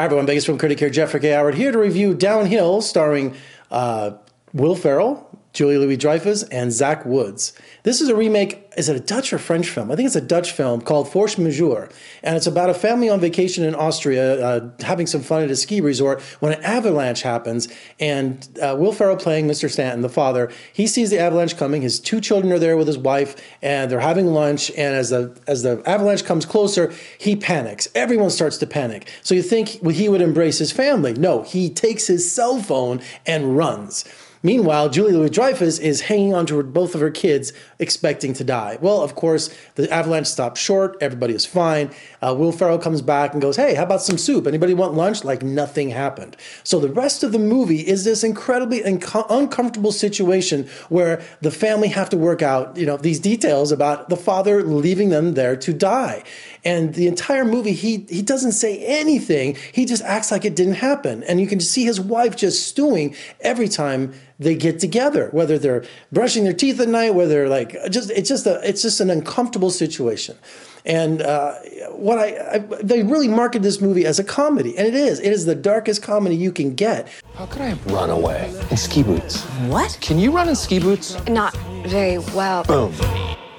Hi, everyone. Vegas film critic here, Jeffrey K. Howard, here to review Downhill, starring uh, Will Ferrell, Julie Louis Dreyfus, and Zach Woods. This is a remake, is it a Dutch or French film? I think it's a Dutch film called Force Majeure. And it's about a family on vacation in Austria uh, having some fun at a ski resort when an avalanche happens. And uh, Will Ferrell playing Mr. Stanton, the father, he sees the avalanche coming. His two children are there with his wife, and they're having lunch. And as the, as the avalanche comes closer, he panics. Everyone starts to panic. So you think he would embrace his family. No, he takes his cell phone and runs. Meanwhile, Julie Louis Dreyfus is hanging onto her, both of her kids, expecting to die. Well, of course, the avalanche stops short. Everybody is fine. Uh, Will Ferrell comes back and goes, "Hey, how about some soup? Anybody want lunch?" Like nothing happened. So the rest of the movie is this incredibly inco- uncomfortable situation where the family have to work out, you know, these details about the father leaving them there to die. And the entire movie, he he doesn't say anything. He just acts like it didn't happen. And you can see his wife just stewing every time they get together, whether they're brushing their teeth at night, whether they're like just it's just a it's just an uncomfortable situation. And uh, what I, I, they really marketed this movie as a comedy, and it is. It is the darkest comedy you can get. How could I run away in ski boots? What? Can you run in ski boots? Not very well. Boom.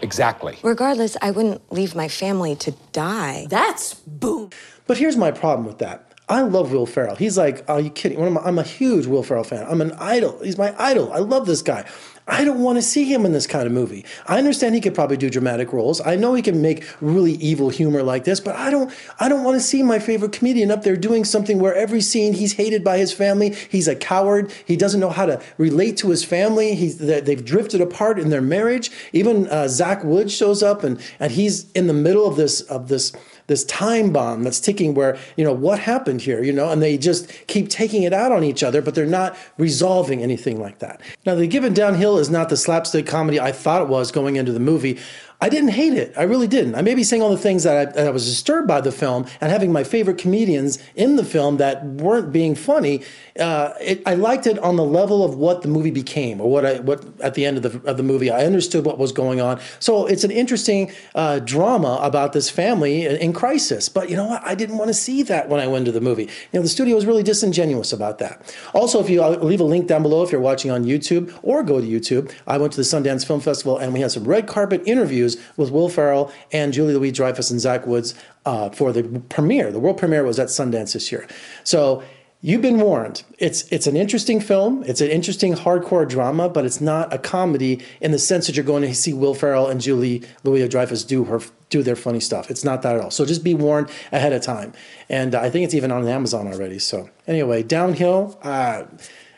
Exactly. Regardless, I wouldn't leave my family to die. That's boom. But here's my problem with that. I love Will Ferrell. He's like, are you kidding? I'm a huge Will Ferrell fan. I'm an idol. He's my idol. I love this guy. I don't want to see him in this kind of movie. I understand he could probably do dramatic roles. I know he can make really evil humor like this, but I don't I don't want to see my favorite comedian up there doing something where every scene he's hated by his family, he's a coward, he doesn't know how to relate to his family, he's they've drifted apart in their marriage. Even uh, Zach Woods shows up and and he's in the middle of this of this this time bomb that's ticking where you know what happened here you know and they just keep taking it out on each other but they're not resolving anything like that now the given downhill is not the slapstick comedy i thought it was going into the movie I didn't hate it. I really didn't. I may be saying all the things that I, that I, was disturbed by the film and having my favorite comedians in the film that weren't being funny. Uh, it, I liked it on the level of what the movie became, or what I what at the end of the of the movie I understood what was going on. So it's an interesting uh, drama about this family in, in crisis. But you know what? I didn't want to see that when I went to the movie. You know, the studio was really disingenuous about that. Also, if you I'll leave a link down below if you're watching on YouTube or go to YouTube, I went to the Sundance Film Festival and we had some red carpet interviews with Will Ferrell and Julie Louis Dreyfus and Zach Woods uh, for the premiere. The world premiere was at Sundance this year. So you've been warned. It's it's an interesting film. It's an interesting hardcore drama, but it's not a comedy in the sense that you're going to see Will Ferrell and Julie Louis Dreyfus do her do their funny stuff. It's not that at all. So just be warned ahead of time. And I think it's even on Amazon already. So anyway, downhill. Uh,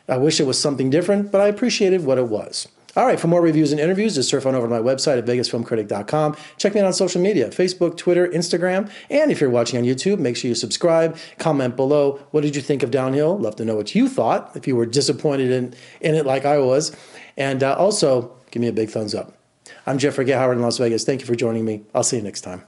I wish it was something different, but I appreciated what it was. All right, for more reviews and interviews, just surf on over to my website at vegasfilmcritic.com. Check me out on social media Facebook, Twitter, Instagram. And if you're watching on YouTube, make sure you subscribe, comment below. What did you think of Downhill? Love to know what you thought, if you were disappointed in, in it like I was. And uh, also, give me a big thumbs up. I'm Jeffrey G. Howard in Las Vegas. Thank you for joining me. I'll see you next time.